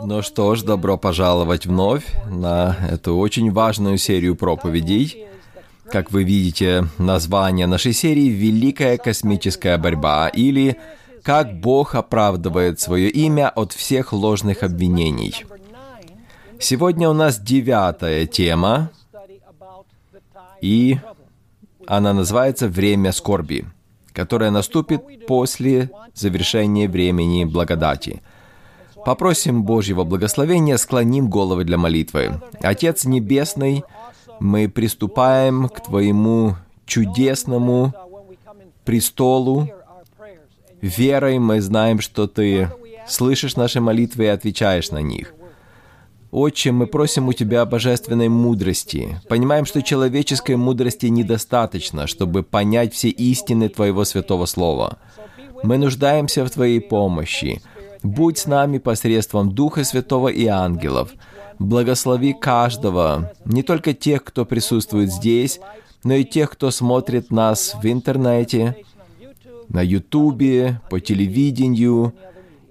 Ну что ж, добро пожаловать вновь на эту очень важную серию проповедей. Как вы видите, название нашей серии «Великая космическая борьба» или «Как Бог оправдывает свое имя от всех ложных обвинений». Сегодня у нас девятая тема, и она называется «Время скорби», которое наступит после завершения времени благодати – Попросим Божьего благословения, склоним головы для молитвы. Отец Небесный, мы приступаем к Твоему чудесному престолу. Верой мы знаем, что Ты слышишь наши молитвы и отвечаешь на них. Отче, мы просим у Тебя божественной мудрости. Понимаем, что человеческой мудрости недостаточно, чтобы понять все истины Твоего святого Слова. Мы нуждаемся в Твоей помощи. Будь с нами посредством Духа Святого и ангелов. Благослови каждого, не только тех, кто присутствует здесь, но и тех, кто смотрит нас в интернете, на Ютубе, по телевидению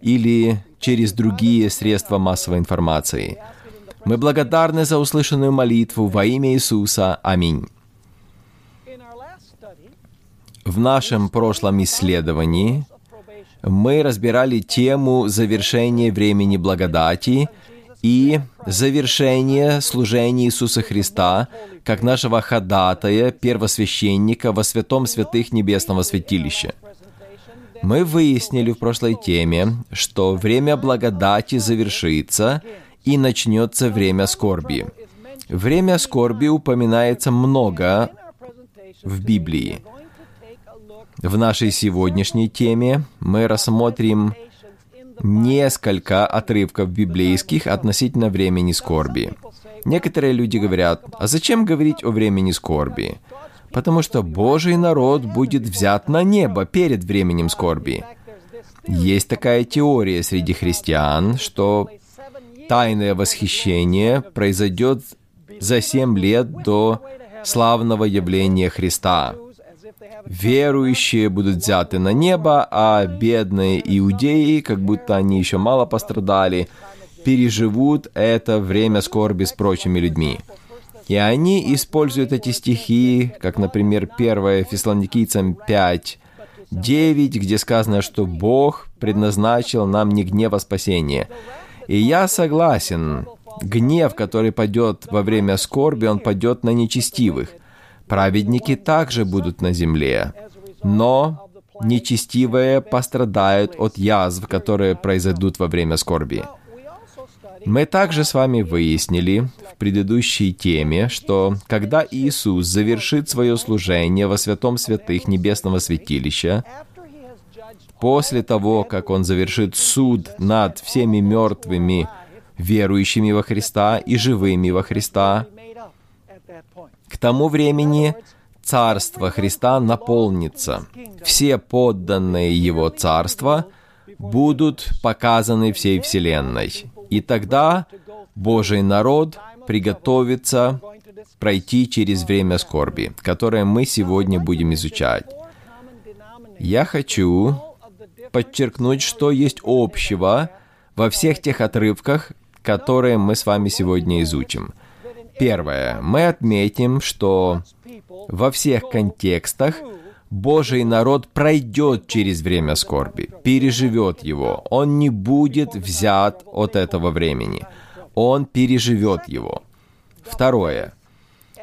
или через другие средства массовой информации. Мы благодарны за услышанную молитву во имя Иисуса. Аминь. В нашем прошлом исследовании мы разбирали тему завершения времени благодати и завершение служения Иисуса Христа как нашего ходатая, первосвященника во святом святых небесного святилища. Мы выяснили в прошлой теме, что время благодати завершится и начнется время скорби. Время скорби упоминается много в Библии – в нашей сегодняшней теме мы рассмотрим несколько отрывков библейских относительно времени скорби. Некоторые люди говорят, а зачем говорить о времени скорби? Потому что Божий народ будет взят на небо перед временем скорби. Есть такая теория среди христиан, что тайное восхищение произойдет за семь лет до славного явления Христа – верующие будут взяты на небо, а бедные иудеи, как будто они еще мало пострадали, переживут это время скорби с прочими людьми. И они используют эти стихи, как, например, 1 Фессалоникийцам 5, 9, где сказано, что Бог предназначил нам не гнева спасения. И я согласен, гнев, который падет во время скорби, он падет на нечестивых – Праведники также будут на земле, но нечестивые пострадают от язв, которые произойдут во время скорби. Мы также с вами выяснили в предыдущей теме, что когда Иисус завершит свое служение во святом святых небесного святилища, после того, как Он завершит суд над всеми мертвыми, верующими во Христа и живыми во Христа, к тому времени Царство Христа наполнится. Все подданные Его Царства будут показаны всей Вселенной. И тогда Божий народ приготовится пройти через время скорби, которое мы сегодня будем изучать. Я хочу подчеркнуть, что есть общего во всех тех отрывках, которые мы с вами сегодня изучим – Первое. Мы отметим, что во всех контекстах Божий народ пройдет через время скорби, переживет его. Он не будет взят от этого времени. Он переживет его. Второе.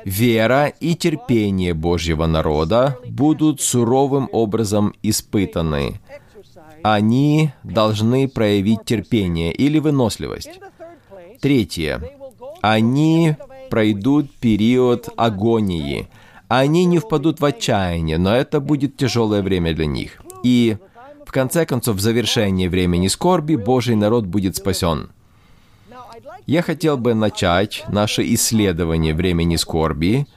Вера и терпение Божьего народа будут суровым образом испытаны. Они должны проявить терпение или выносливость. Третье. Они пройдут период агонии. Они не впадут в отчаяние, но это будет тяжелое время для них. И, в конце концов, в завершении времени скорби Божий народ будет спасен. Я хотел бы начать наше исследование времени скорби,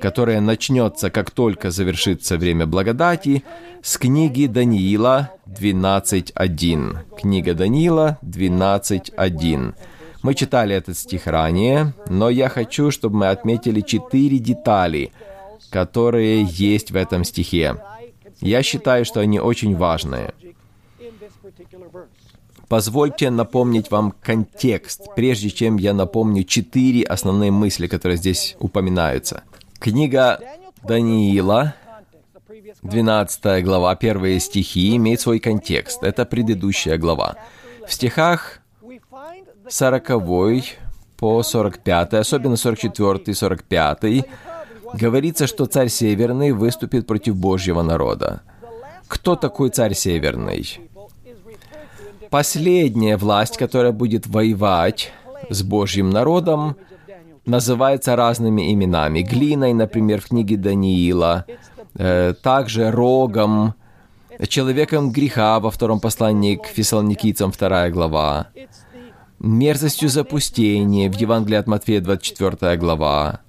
которое начнется, как только завершится время благодати, с книги Даниила 12.1. Книга Даниила 12.1. Мы читали этот стих ранее, но я хочу, чтобы мы отметили четыре детали, которые есть в этом стихе. Я считаю, что они очень важные. Позвольте напомнить вам контекст, прежде чем я напомню четыре основные мысли, которые здесь упоминаются. Книга Даниила, 12 глава, первые стихи, имеет свой контекст. Это предыдущая глава. В стихах 40 по 45, особенно 44 и 45, говорится, что царь Северный выступит против Божьего народа. Кто такой царь Северный? Последняя власть, которая будет воевать с Божьим народом, называется разными именами. Глиной, например, в книге Даниила, э, также рогом, человеком греха во втором послании к фессалоникийцам, вторая глава, мерзостью запустения. В Евангелии от Матфея, 24 глава,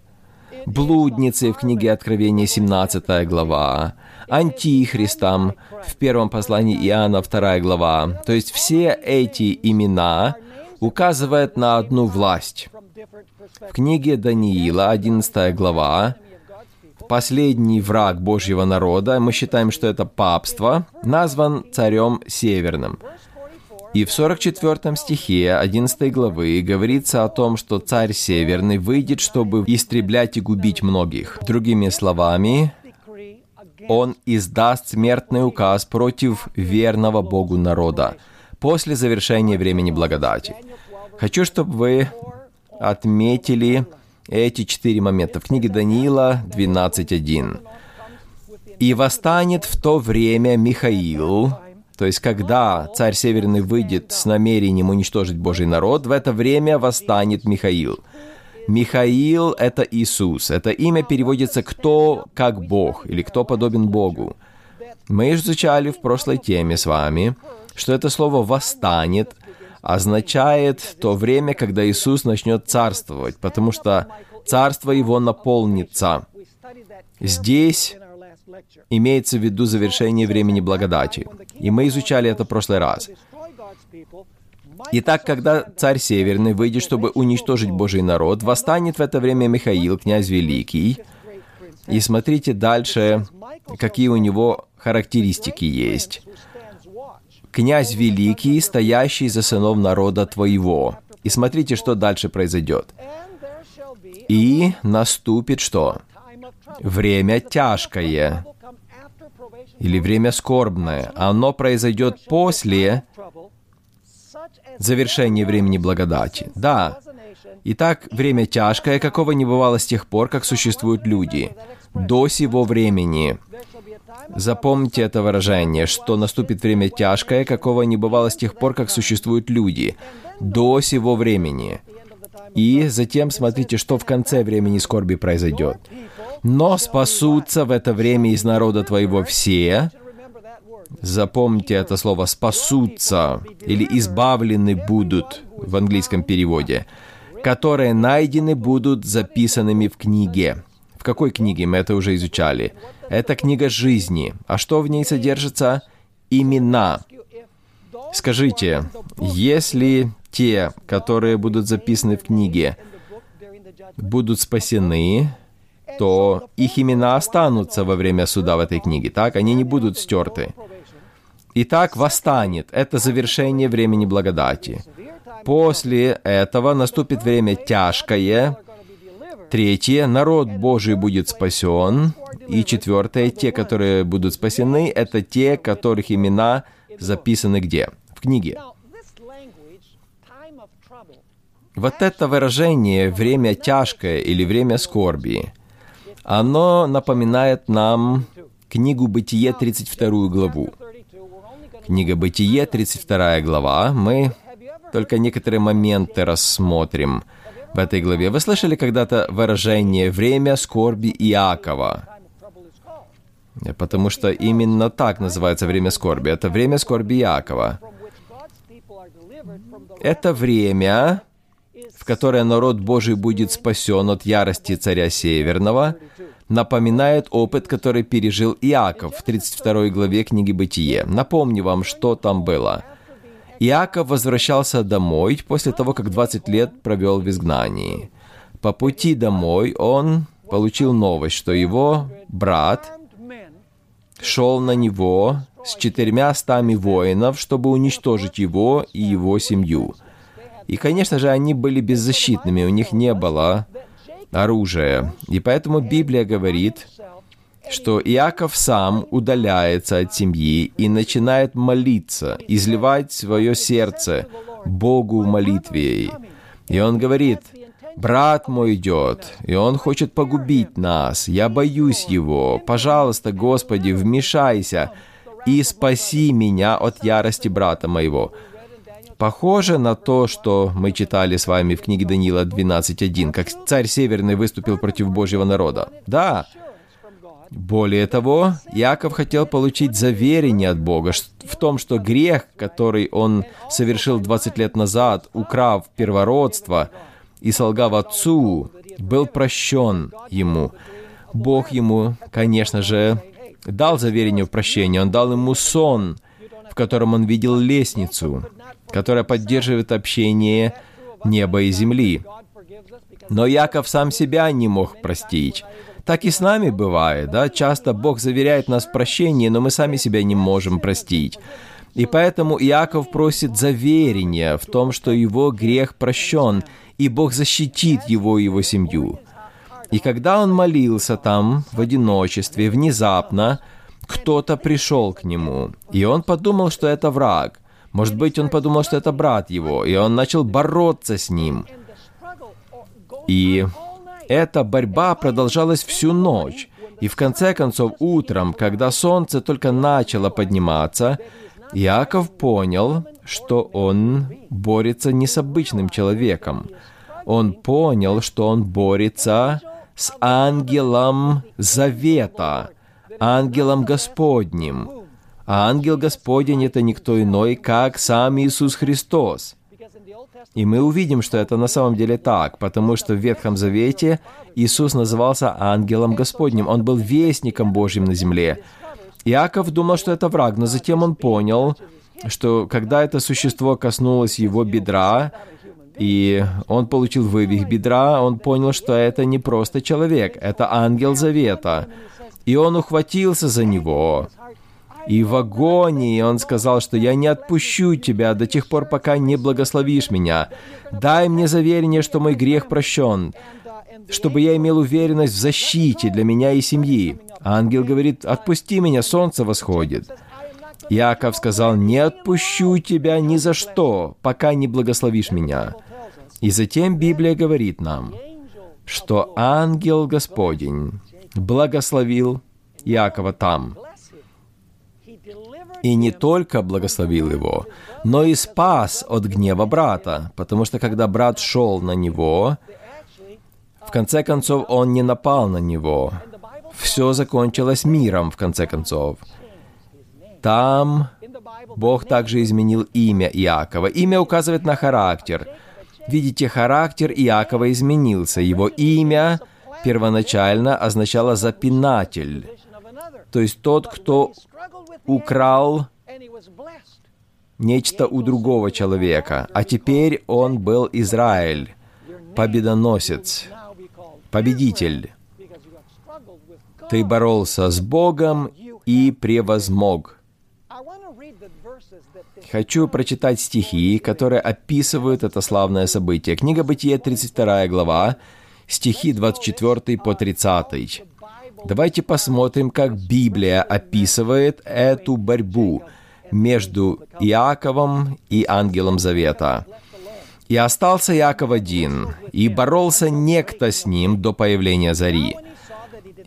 блудницей в книге Откровения, 17 глава, антихристом. В первом послании Иоанна, 2 глава. То есть все эти имена указывают на одну власть. В книге Даниила, 11 глава, последний враг Божьего народа, мы считаем, что это папство, назван царем Северным. И в 44 стихе 11 главы говорится о том, что царь Северный выйдет, чтобы истреблять и губить многих. Другими словами, он издаст смертный указ против верного Богу народа после завершения времени благодати. Хочу, чтобы вы отметили эти четыре момента в книге Даниила 12.1. «И восстанет в то время Михаил, то есть, когда царь Северный выйдет с намерением уничтожить Божий народ, в это время восстанет Михаил. Михаил — это Иисус. Это имя переводится «кто как Бог» или «кто подобен Богу». Мы изучали в прошлой теме с вами, что это слово «восстанет» означает то время, когда Иисус начнет царствовать, потому что царство Его наполнится. Здесь имеется в виду завершение времени благодати. И мы изучали это в прошлый раз. Итак, когда царь Северный выйдет, чтобы уничтожить Божий народ, восстанет в это время Михаил, князь Великий. И смотрите дальше, какие у него характеристики есть. «Князь Великий, стоящий за сынов народа твоего». И смотрите, что дальше произойдет. «И наступит что? Время тяжкое, или время скорбное. Оно произойдет после завершения времени благодати. Да. Итак, время тяжкое, какого не бывало с тех пор, как существуют люди. До сего времени. Запомните это выражение, что наступит время тяжкое, какого не бывало с тех пор, как существуют люди. До сего времени. И затем смотрите, что в конце времени скорби произойдет. Но спасутся в это время из народа твоего все, Запомните это слово «спасутся» или «избавлены будут» в английском переводе, которые найдены будут записанными в книге. В какой книге мы это уже изучали? Это книга жизни. А что в ней содержится? Имена. Скажите, если те, которые будут записаны в книге, будут спасены, то их имена останутся во время суда в этой книге, так? Они не будут стерты. Итак, восстанет. Это завершение времени благодати. После этого наступит время тяжкое. Третье, народ Божий будет спасен. И четвертое, те, которые будут спасены, это те, которых имена записаны где? В книге. Вот это выражение «время тяжкое» или «время скорби», оно напоминает нам книгу «Бытие» 32 главу. Книга «Бытие», 32 глава. Мы только некоторые моменты рассмотрим в этой главе. Вы слышали когда-то выражение «время скорби Иакова»? Потому что именно так называется время скорби. Это время скорби Иакова. Это время, в которое народ Божий будет спасен от ярости царя Северного, напоминает опыт, который пережил Иаков в 32 главе книги «Бытие». Напомню вам, что там было. Иаков возвращался домой после того, как 20 лет провел в изгнании. По пути домой он получил новость, что его брат шел на него с четырьмя стами воинов, чтобы уничтожить его и его семью. И, конечно же, они были беззащитными, у них не было оружия. И поэтому Библия говорит, что Иаков сам удаляется от семьи и начинает молиться, изливать свое сердце Богу в молитве. И он говорит, «Брат мой идет, и он хочет погубить нас. Я боюсь его. Пожалуйста, Господи, вмешайся и спаси меня от ярости брата моего». Похоже на то, что мы читали с вами в книге Даниила 12.1, как царь Северный выступил против Божьего народа. Да, более того, Яков хотел получить заверение от Бога в том, что грех, который он совершил 20 лет назад, украв первородство и солгав отцу, был прощен ему. Бог ему, конечно же, дал заверение в прощении. Он дал ему сон, в котором он видел лестницу, которая поддерживает общение неба и земли. Но Яков сам себя не мог простить. Так и с нами бывает, да? Часто Бог заверяет нас в прощении, но мы сами себя не можем простить. И поэтому Иаков просит заверения в том, что его грех прощен, и Бог защитит его и его семью. И когда он молился там, в одиночестве, внезапно, кто-то пришел к нему, и он подумал, что это враг. Может быть, он подумал, что это брат его, и он начал бороться с ним. И эта борьба продолжалась всю ночь, и в конце концов утром, когда солнце только начало подниматься, Иаков понял, что он борется не с обычным человеком. Он понял, что он борется с ангелом Завета, ангелом Господним. А ангел Господень — это никто иной, как сам Иисус Христос — и мы увидим, что это на самом деле так, потому что в Ветхом Завете Иисус назывался ангелом Господним. Он был вестником Божьим на земле. Иаков думал, что это враг, но затем он понял, что когда это существо коснулось его бедра, и он получил вывих бедра, он понял, что это не просто человек, это ангел Завета. И он ухватился за него. И в агонии он сказал, что «я не отпущу тебя до тех пор, пока не благословишь меня. Дай мне заверение, что мой грех прощен, чтобы я имел уверенность в защите для меня и семьи». Ангел говорит «отпусти меня, солнце восходит». Яков сказал «не отпущу тебя ни за что, пока не благословишь меня». И затем Библия говорит нам, что ангел Господень благословил Якова там – и не только благословил его, но и спас от гнева брата, потому что когда брат шел на него, в конце концов он не напал на него. Все закончилось миром, в конце концов. Там Бог также изменил имя Иакова. Имя указывает на характер. Видите, характер Иакова изменился. Его имя первоначально означало «запинатель», то есть тот, кто украл нечто у другого человека, а теперь он был Израиль, победоносец, победитель. Ты боролся с Богом и превозмог. Хочу прочитать стихи, которые описывают это славное событие. Книга Бытия, 32 глава, стихи 24 по 30. Давайте посмотрим, как Библия описывает эту борьбу между Иаковом и ангелом Завета. «И остался Иаков один, и боролся некто с ним до появления зари.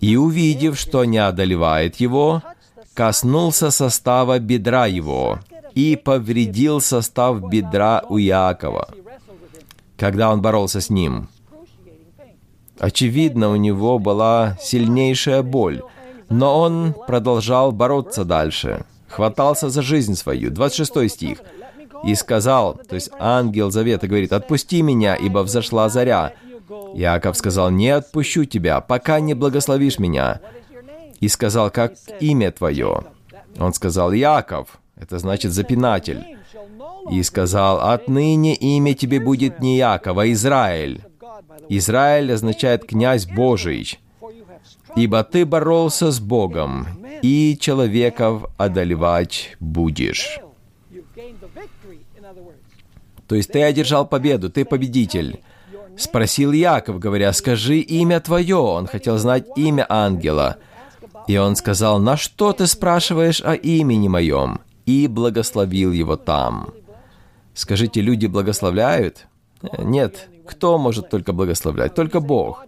И, увидев, что не одолевает его, коснулся состава бедра его и повредил состав бедра у Иакова, когда он боролся с ним. Очевидно, у него была сильнейшая боль, но он продолжал бороться дальше, хватался за жизнь свою. 26 стих. «И сказал, то есть ангел Завета говорит, «Отпусти меня, ибо взошла заря». Яков сказал, «Не отпущу тебя, пока не благословишь меня». И сказал, «Как имя твое?» Он сказал, «Яков». Это значит «запинатель». И сказал, «Отныне имя тебе будет не Яков, а Израиль». Израиль означает «князь Божий», ибо ты боролся с Богом, и человеков одолевать будешь». То есть ты одержал победу, ты победитель. Спросил Яков, говоря, «Скажи имя твое». Он хотел знать имя ангела. И он сказал, «На что ты спрашиваешь о имени моем?» И благословил его там. Скажите, люди благословляют? Нет, кто может только благословлять? Только Бог.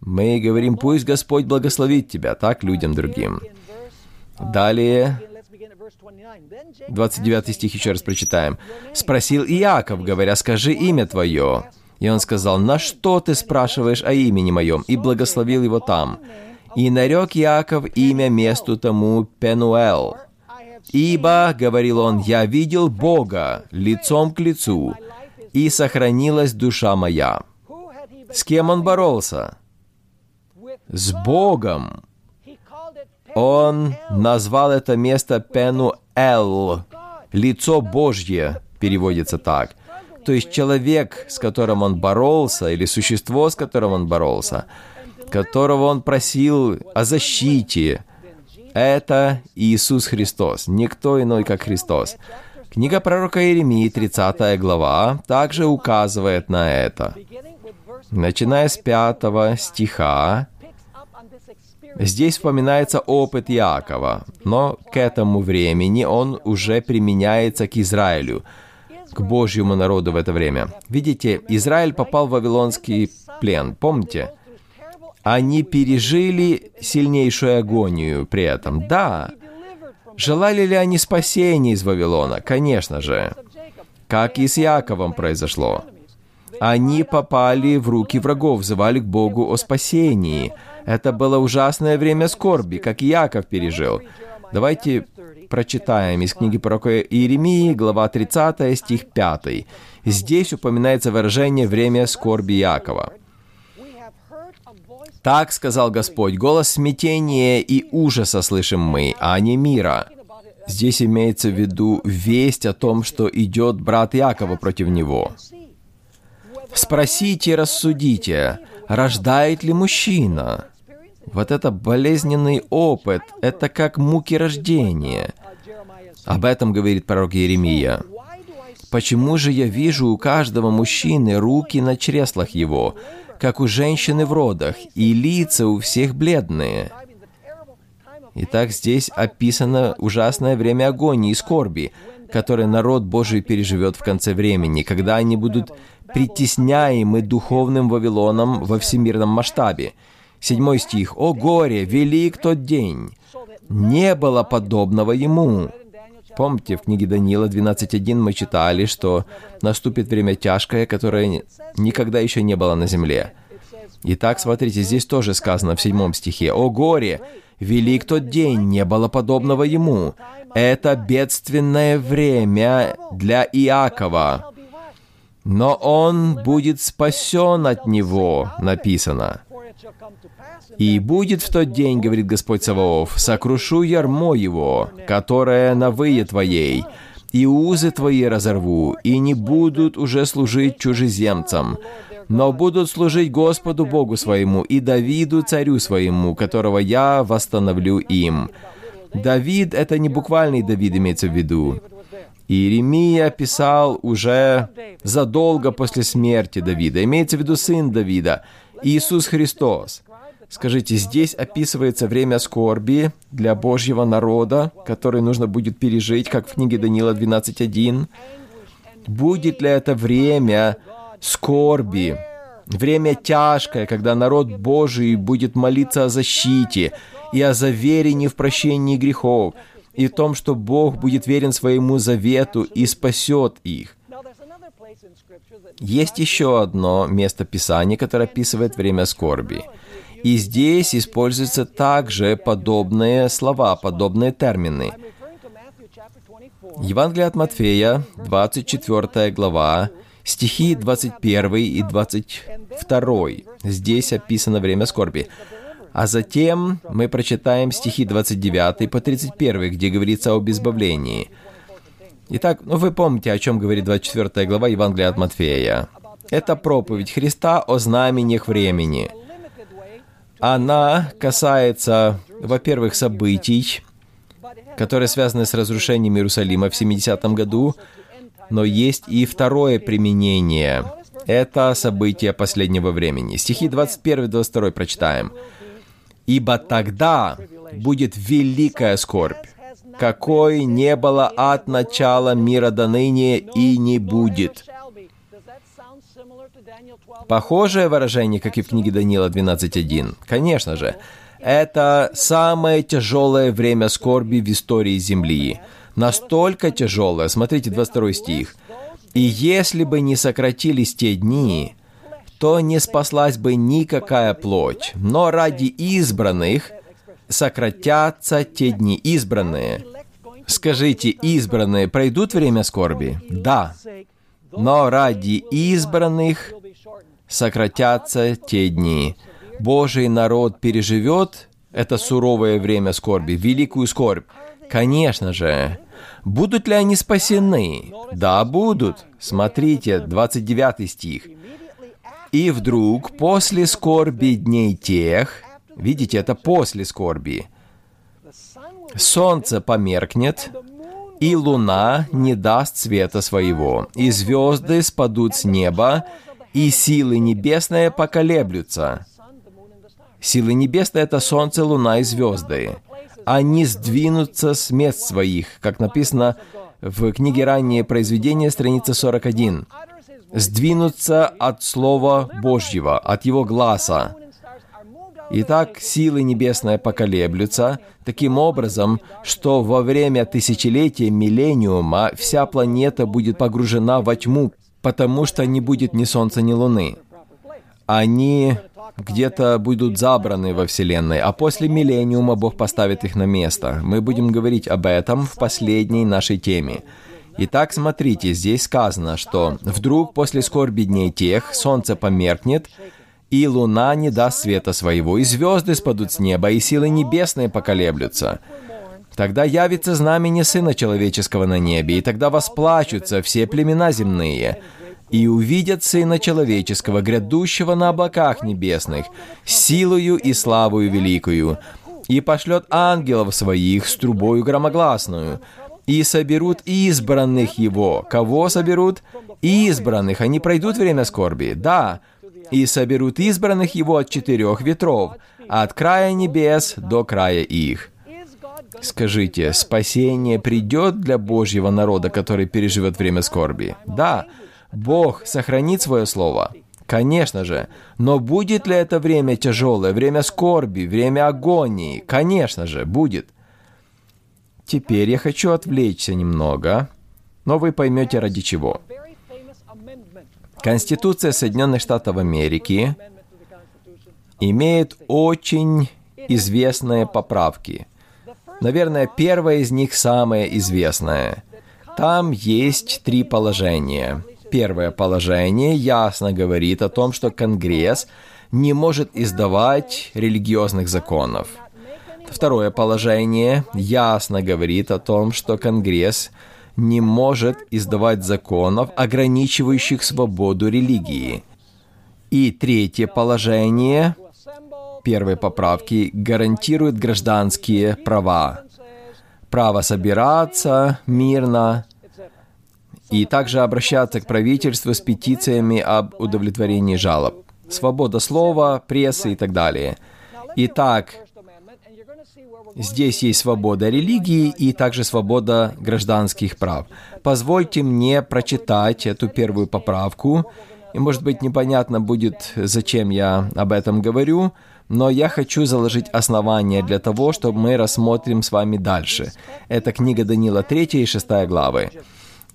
Мы говорим, пусть Господь благословит тебя, так людям другим. Далее, 29 стих еще раз прочитаем. «Спросил Иаков, говоря, скажи имя твое». И он сказал, «На что ты спрашиваешь о имени моем?» И благословил его там. И нарек Иаков имя месту тому Пенуэл. «Ибо, — говорил он, — я видел Бога лицом к лицу, и сохранилась душа моя». С кем он боролся? С Богом. Он назвал это место Пенуэл, лицо Божье переводится так. То есть человек, с которым он боролся, или существо, с которым он боролся, которого он просил о защите, это Иисус Христос, никто иной, как Христос. Книга пророка Иеремии, 30 глава, также указывает на это. Начиная с 5 стиха, Здесь вспоминается опыт Иакова, но к этому времени он уже применяется к Израилю, к Божьему народу в это время. Видите, Израиль попал в вавилонский плен, помните? Они пережили сильнейшую агонию при этом. Да, желали ли они спасения из Вавилона? Конечно же. Как и с Яковом произошло. Они попали в руки врагов, взывали к Богу о спасении – это было ужасное время скорби, как Яков пережил. Давайте прочитаем из книги пророка Иеремии, глава 30, стих 5. Здесь упоминается выражение «время скорби Якова». «Так сказал Господь, голос смятения и ужаса слышим мы, а не мира». Здесь имеется в виду весть о том, что идет брат Якова против него. «Спросите, рассудите, рождает ли мужчина?» Вот это болезненный опыт, это как муки рождения. Об этом говорит пророк Иеремия. «Почему же я вижу у каждого мужчины руки на чреслах его, как у женщины в родах, и лица у всех бледные?» Итак, здесь описано ужасное время агонии и скорби, которое народ Божий переживет в конце времени, когда они будут притесняемы духовным Вавилоном во всемирном масштабе – Седьмой стих. «О горе, велик тот день! Не было подобного ему!» Помните, в книге Даниила 12.1 мы читали, что наступит время тяжкое, которое никогда еще не было на земле. Итак, смотрите, здесь тоже сказано в седьмом стихе. «О горе! Велик тот день, не было подобного ему! Это бедственное время для Иакова, но он будет спасен от него», написано. «И будет в тот день, — говорит Господь Саваоф, — сокрушу ярмо его, которое на вые твоей, и узы твои разорву, и не будут уже служить чужеземцам, но будут служить Господу Богу своему и Давиду царю своему, которого я восстановлю им». Давид — это не буквальный Давид имеется в виду. Иеремия писал уже задолго после смерти Давида. Имеется в виду сын Давида, Иисус Христос. Скажите, здесь описывается время скорби для Божьего народа, который нужно будет пережить, как в книге Даниила 12.1. Будет ли это время скорби, время тяжкое, когда народ Божий будет молиться о защите и о заверении в прощении грехов, и в том, что Бог будет верен своему завету и спасет их. Есть еще одно место Писания, которое описывает время скорби – и здесь используются также подобные слова, подобные термины. Евангелие от Матфея, 24 глава, стихи 21 и 22. Здесь описано время скорби. А затем мы прочитаем стихи 29 по 31, где говорится об избавлении. Итак, ну вы помните, о чем говорит 24 глава Евангелия от Матфея. Это проповедь Христа о знамениях времени – Она касается, во-первых, событий, которые связаны с разрушением Иерусалима в 70 году, но есть и второе применение. Это события последнего времени. Стихи 21-22 прочитаем. «Ибо тогда будет великая скорбь, какой не было от начала мира до ныне и не будет». Похожее выражение, как и в книге Даниила 12.1. Конечно же, это самое тяжелое время скорби в истории Земли. Настолько тяжелое, смотрите 22 стих. «И если бы не сократились те дни, то не спаслась бы никакая плоть, но ради избранных сократятся те дни избранные». Скажите, избранные пройдут время скорби? Да. Но ради избранных сократятся те дни. Божий народ переживет это суровое время скорби, великую скорбь. Конечно же. Будут ли они спасены? Да, будут. Смотрите, 29 стих. «И вдруг, после скорби дней тех...» Видите, это после скорби. «Солнце померкнет, и луна не даст света своего, и звезды спадут с неба, и силы небесные поколеблются». Силы небесные — это солнце, луна и звезды. Они сдвинутся с мест своих, как написано в книге «Раннее произведение», страница 41. Сдвинутся от Слова Божьего, от Его глаза. Итак, силы небесные поколеблются таким образом, что во время тысячелетия миллениума вся планета будет погружена во тьму, потому что не будет ни Солнца, ни Луны. Они где-то будут забраны во Вселенной, а после миллениума Бог поставит их на место. Мы будем говорить об этом в последней нашей теме. Итак, смотрите, здесь сказано, что «вдруг после скорби дней тех солнце померкнет, и луна не даст света своего, и звезды спадут с неба, и силы небесные поколеблются». Тогда явится знамение Сына Человеческого на небе, и тогда восплачутся все племена земные, и увидят Сына Человеческого, грядущего на облаках небесных, силою и славою великую, и пошлет ангелов своих с трубою громогласную, и соберут избранных его. Кого соберут? Избранных. Они пройдут время скорби? Да. И соберут избранных его от четырех ветров, от края небес до края их. Скажите, спасение придет для Божьего народа, который переживет время скорби? Да. Бог сохранит свое слово? Конечно же. Но будет ли это время тяжелое, время скорби, время агонии? Конечно же, будет. Теперь я хочу отвлечься немного, но вы поймете ради чего. Конституция Соединенных Штатов Америки имеет очень известные поправки. Наверное, первая из них самая известная. Там есть три положения – Первое положение ясно говорит о том, что Конгресс не может издавать религиозных законов. Второе положение ясно говорит о том, что Конгресс не может издавать законов, ограничивающих свободу религии. И третье положение первой поправки гарантирует гражданские права. Право собираться мирно, и также обращаться к правительству с петициями об удовлетворении жалоб. Свобода слова, прессы и так далее. Итак, здесь есть свобода религии и также свобода гражданских прав. Позвольте мне прочитать эту первую поправку. И, может быть, непонятно будет, зачем я об этом говорю, но я хочу заложить основания для того, чтобы мы рассмотрим с вами дальше. Это книга Данила 3 и 6 главы.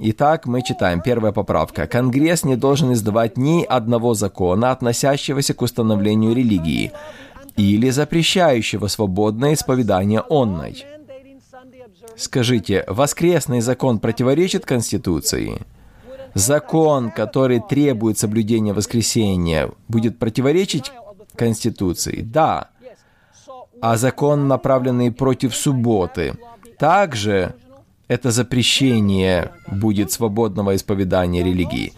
Итак, мы читаем, первая поправка. Конгресс не должен издавать ни одного закона, относящегося к установлению религии, или запрещающего свободное исповедание онной. Скажите, воскресный закон противоречит Конституции? Закон, который требует соблюдения воскресения, будет противоречить Конституции? Да. А закон, направленный против субботы, также это запрещение будет свободного исповедания религии.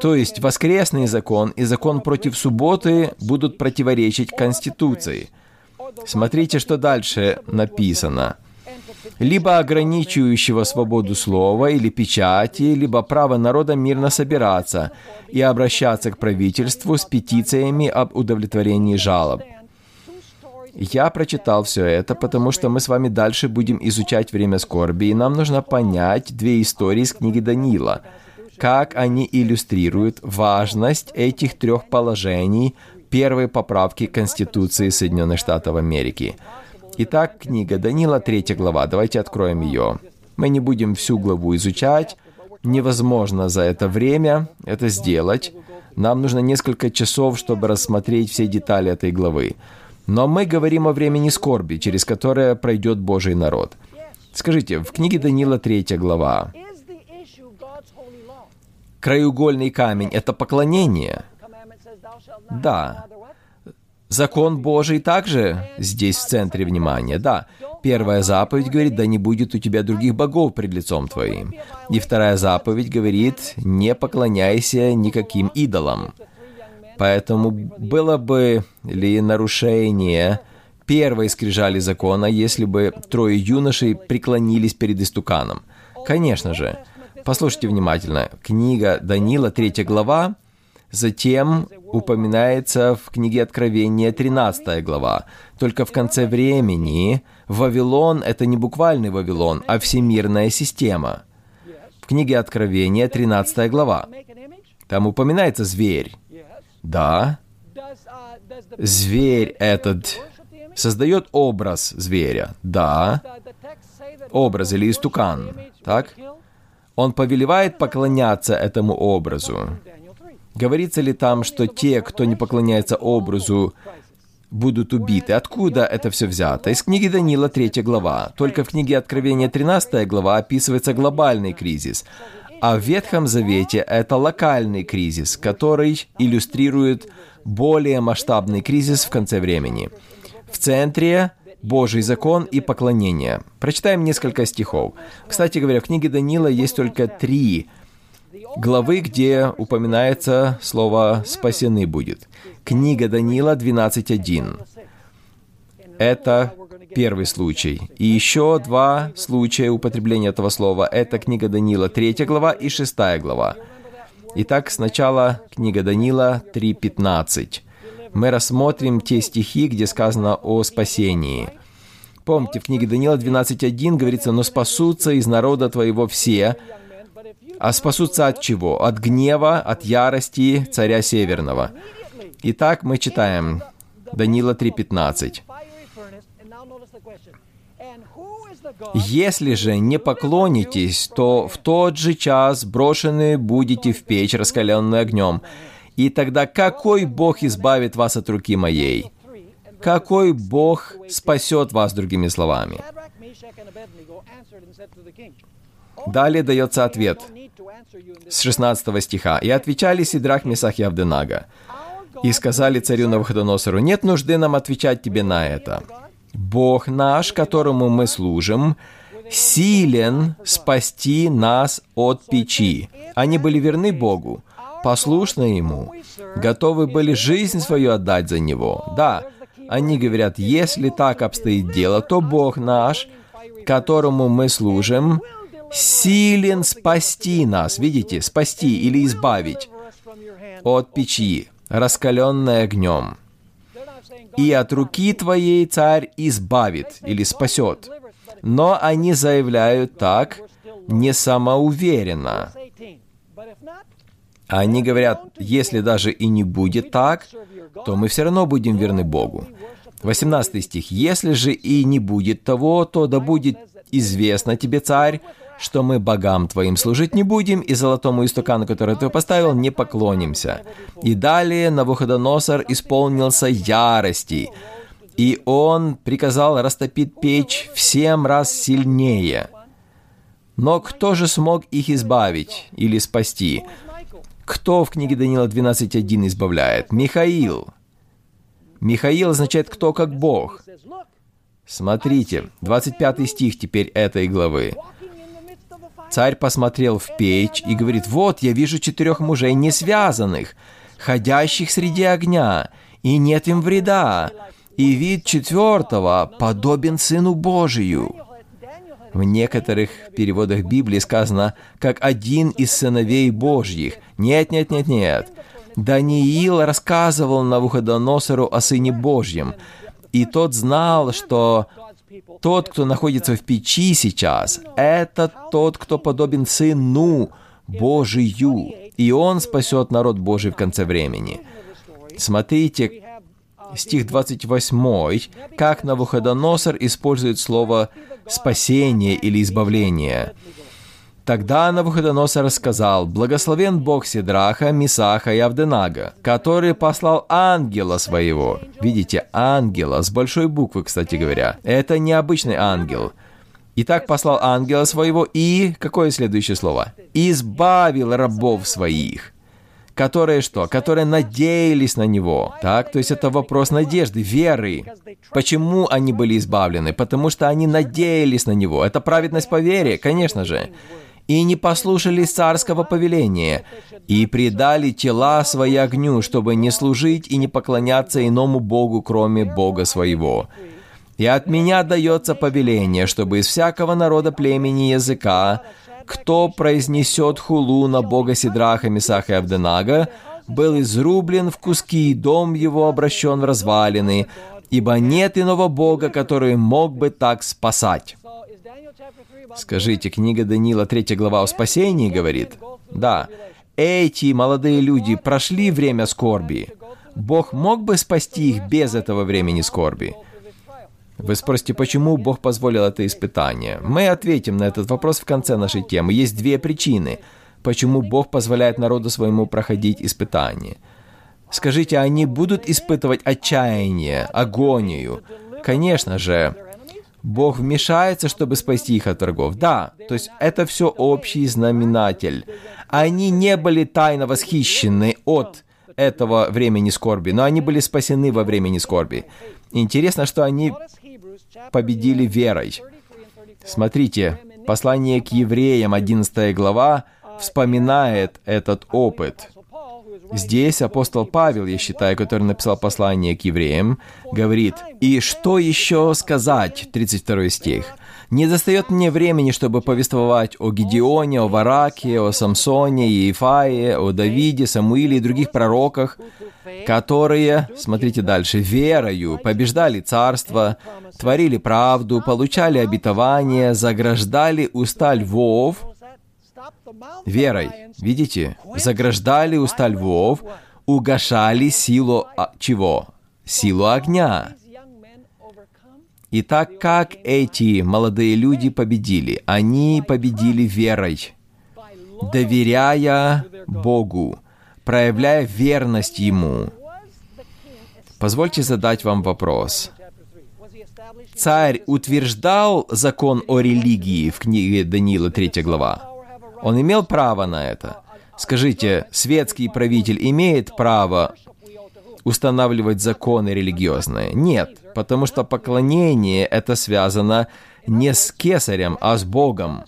То есть воскресный закон и закон против субботы будут противоречить Конституции. Смотрите, что дальше написано. Либо ограничивающего свободу слова или печати, либо право народа мирно собираться и обращаться к правительству с петициями об удовлетворении жалоб. Я прочитал все это, потому что мы с вами дальше будем изучать время скорби, и нам нужно понять две истории из книги Даниила, как они иллюстрируют важность этих трех положений первой поправки Конституции Соединенных Штатов Америки. Итак, книга Данила, 3 глава. Давайте откроем ее. Мы не будем всю главу изучать. Невозможно за это время это сделать. Нам нужно несколько часов, чтобы рассмотреть все детали этой главы. Но мы говорим о времени скорби, через которое пройдет Божий народ. Скажите, в книге Данила 3 глава, краеугольный камень — это поклонение? Да. Закон Божий также здесь в центре внимания, да. Первая заповедь говорит, да не будет у тебя других богов пред лицом твоим. И вторая заповедь говорит, не поклоняйся никаким идолам. Поэтому было бы ли нарушение первой скрижали закона, если бы трое юношей преклонились перед истуканом? Конечно же. Послушайте внимательно. Книга Данила, 3 глава, затем упоминается в книге Откровения 13 глава. Только в конце времени Вавилон — это не буквальный Вавилон, а всемирная система. В книге Откровения 13 глава. Там упоминается зверь. Да. Зверь этот создает образ зверя. Да. Образ или истукан. Так? Он повелевает поклоняться этому образу. Говорится ли там, что те, кто не поклоняется образу, будут убиты? Откуда это все взято? Из книги Данила 3 глава. Только в книге Откровения 13 глава описывается глобальный кризис. А в Ветхом Завете это локальный кризис, который иллюстрирует более масштабный кризис в конце времени. В центре Божий закон и поклонение. Прочитаем несколько стихов. Кстати говоря, в книге Данила есть только три главы, где упоминается слово «спасены будет». Книга Данила 12.1. Это первый случай. И еще два случая употребления этого слова. Это книга Данила, 3 глава и 6 глава. Итак, сначала книга Данила 3.15. Мы рассмотрим те стихи, где сказано о спасении. Помните, в книге Данила 12.1 говорится, «Но спасутся из народа твоего все, а спасутся от чего? От гнева, от ярости царя Северного». Итак, мы читаем Данила 3.15. Если же не поклонитесь, то в тот же час брошены будете в печь, раскаленную огнем. И тогда какой Бог избавит вас от руки моей? Какой Бог спасет вас, другими словами? Далее дается ответ с 16 стиха. «И отвечали Сидрах, Месах и Авденага, и сказали царю Навуходоносору, «Нет нужды нам отвечать тебе на это. Бог наш, которому мы служим, силен спасти нас от печи. Они были верны Богу, послушны Ему, готовы были жизнь свою отдать за Него. Да, они говорят, если так обстоит дело, то Бог наш, которому мы служим, силен спасти нас, видите, спасти или избавить от печи, раскаленной огнем и от руки твоей царь избавит или спасет. Но они заявляют так не самоуверенно. Они говорят, если даже и не будет так, то мы все равно будем верны Богу. 18 стих. «Если же и не будет того, то да будет известно тебе, царь, что мы богам твоим служить не будем, и золотому истукану, который ты поставил, не поклонимся». И далее Навуходоносор исполнился ярости, и он приказал растопить печь в семь раз сильнее. Но кто же смог их избавить или спасти? Кто в книге Даниила 12.1 избавляет? Михаил. Михаил означает «кто как Бог». Смотрите, 25 стих теперь этой главы. Царь посмотрел в печь и говорит, «Вот, я вижу четырех мужей не связанных, ходящих среди огня, и нет им вреда, и вид четвертого подобен Сыну Божию». В некоторых переводах Библии сказано, как один из сыновей Божьих. Нет, нет, нет, нет. Даниил рассказывал Навуходоносору о Сыне Божьем, и тот знал, что тот, кто находится в печи сейчас, это тот, кто подобен Сыну Божию, и Он спасет народ Божий в конце времени. Смотрите, стих 28, как Навуходоносор использует слово «спасение» или «избавление». Тогда Навуходоносор сказал, «Благословен Бог Сидраха, Мисаха и Авденага, который послал ангела своего». Видите, ангела, с большой буквы, кстати говоря. Это необычный ангел. Итак, послал ангела своего и... Какое следующее слово? «Избавил рабов своих» которые что? Которые надеялись на Него. Так, то есть это вопрос надежды, веры. Почему они были избавлены? Потому что они надеялись на Него. Это праведность по вере, конечно же и не послушались царского повеления, и предали тела свои огню, чтобы не служить и не поклоняться иному Богу, кроме Бога своего. И от меня дается повеление, чтобы из всякого народа племени языка, кто произнесет хулу на Бога Сидраха, Месаха и Абденага, был изрублен в куски, и дом его обращен в развалины, ибо нет иного Бога, который мог бы так спасать. Скажите, книга Даниила, 3 глава о спасении говорит? Да. Эти молодые люди прошли время скорби. Бог мог бы спасти их без этого времени скорби? Вы спросите, почему Бог позволил это испытание? Мы ответим на этот вопрос в конце нашей темы. Есть две причины, почему Бог позволяет народу своему проходить испытания. Скажите, они будут испытывать отчаяние, агонию? Конечно же, Бог вмешается, чтобы спасти их от врагов. Да, то есть это все общий знаменатель. Они не были тайно восхищены от этого времени скорби, но они были спасены во времени скорби. Интересно, что они победили верой. Смотрите, послание к евреям, 11 глава, вспоминает этот опыт. Здесь апостол Павел, я считаю, который написал послание к евреям, говорит, «И что еще сказать?» 32 стих. «Не достает мне времени, чтобы повествовать о Гедеоне, о Вараке, о Самсоне, Ефае, о Давиде, Самуиле и других пророках, которые, смотрите дальше, верою побеждали царство, творили правду, получали обетование, заграждали уста львов, верой, видите, заграждали уста львов, угошали силу а, чего? Силу огня. И так как эти молодые люди победили, они победили верой, доверяя Богу, проявляя верность Ему. Позвольте задать вам вопрос. Царь утверждал закон о религии в книге Даниила 3 глава? Он имел право на это. Скажите, светский правитель имеет право устанавливать законы религиозные? Нет, потому что поклонение это связано не с кесарем, а с Богом.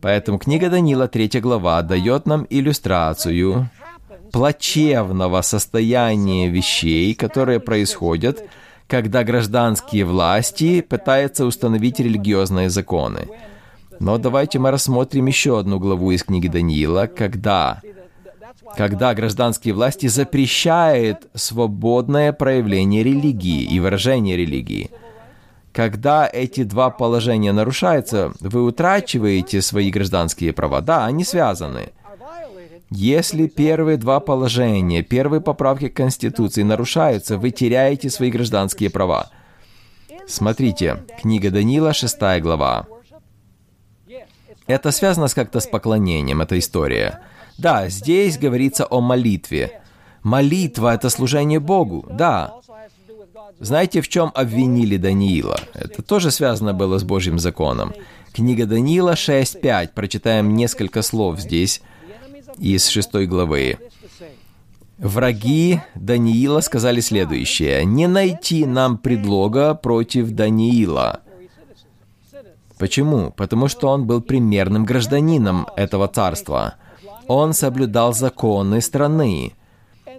Поэтому книга Данила, 3 глава, дает нам иллюстрацию плачевного состояния вещей, которые происходят, когда гражданские власти пытаются установить религиозные законы. Но давайте мы рассмотрим еще одну главу из книги Даниила, когда, когда гражданские власти запрещают свободное проявление религии и выражение религии. Когда эти два положения нарушаются, вы утрачиваете свои гражданские права. Да, они связаны. Если первые два положения, первые поправки к Конституции нарушаются, вы теряете свои гражданские права. Смотрите, книга Даниила, 6 глава. Это связано как-то с поклонением, эта история. Да, здесь говорится о молитве. Молитва — это служение Богу, да. Знаете, в чем обвинили Даниила? Это тоже связано было с Божьим законом. Книга Даниила 6.5. Прочитаем несколько слов здесь из 6 главы. Враги Даниила сказали следующее. «Не найти нам предлога против Даниила». Почему? Потому что он был примерным гражданином этого царства. Он соблюдал законы страны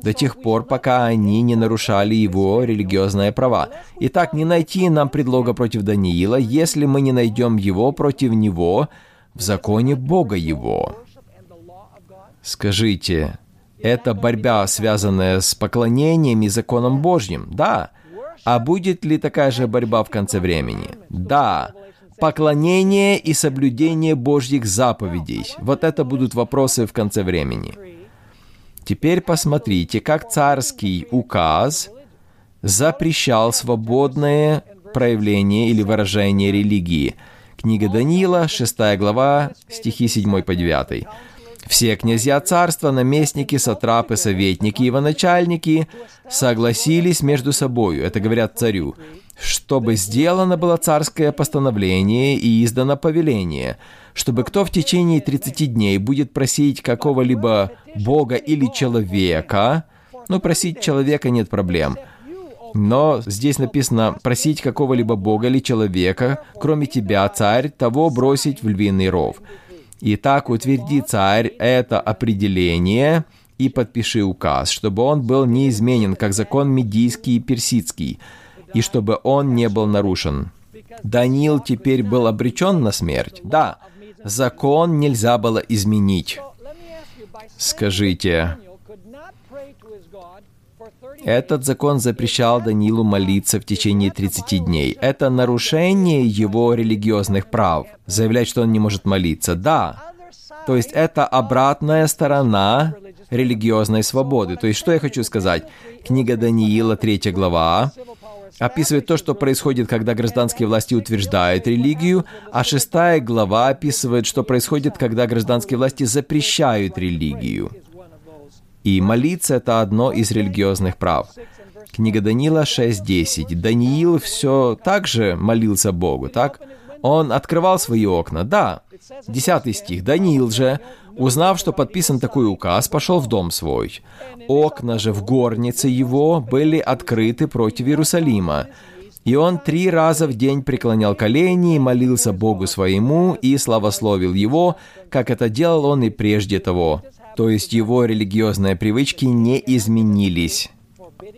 до тех пор, пока они не нарушали его религиозные права. Итак, не найти нам предлога против Даниила, если мы не найдем его против него в законе Бога его. Скажите, это борьба, связанная с поклонением и законом Божьим? Да. А будет ли такая же борьба в конце времени? Да. Поклонение и соблюдение Божьих заповедей. Вот это будут вопросы в конце времени. Теперь посмотрите, как царский указ запрещал свободное проявление или выражение религии. Книга Даниила, 6 глава, стихи 7 по 9. Все князья царства, наместники, сатрапы, советники и воначальники согласились между собою, это говорят царю, чтобы сделано было царское постановление и издано повеление, чтобы кто в течение 30 дней будет просить какого-либо бога или человека, ну, просить человека нет проблем, но здесь написано «просить какого-либо бога или человека, кроме тебя, царь, того бросить в львиный ров». И так утверди царь это определение и подпиши указ, чтобы он был неизменен, как закон медийский и персидский, и чтобы он не был нарушен. Даниил теперь был обречен на смерть? Да, закон нельзя было изменить. Скажите, этот закон запрещал Данилу молиться в течение 30 дней. Это нарушение его религиозных прав. Заявлять, что он не может молиться. Да. То есть это обратная сторона религиозной свободы. То есть что я хочу сказать? Книга Даниила, 3 глава, описывает то, что происходит, когда гражданские власти утверждают религию, а шестая глава описывает, что происходит, когда гражданские власти запрещают религию. И молиться — это одно из религиозных прав. Книга Даниила 6.10. Даниил все так же молился Богу, так? Он открывал свои окна, да. Десятый стих. Даниил же, узнав, что подписан такой указ, пошел в дом свой. Окна же в горнице его были открыты против Иерусалима. И он три раза в день преклонял колени и молился Богу своему и славословил его, как это делал он и прежде того. То есть его религиозные привычки не изменились.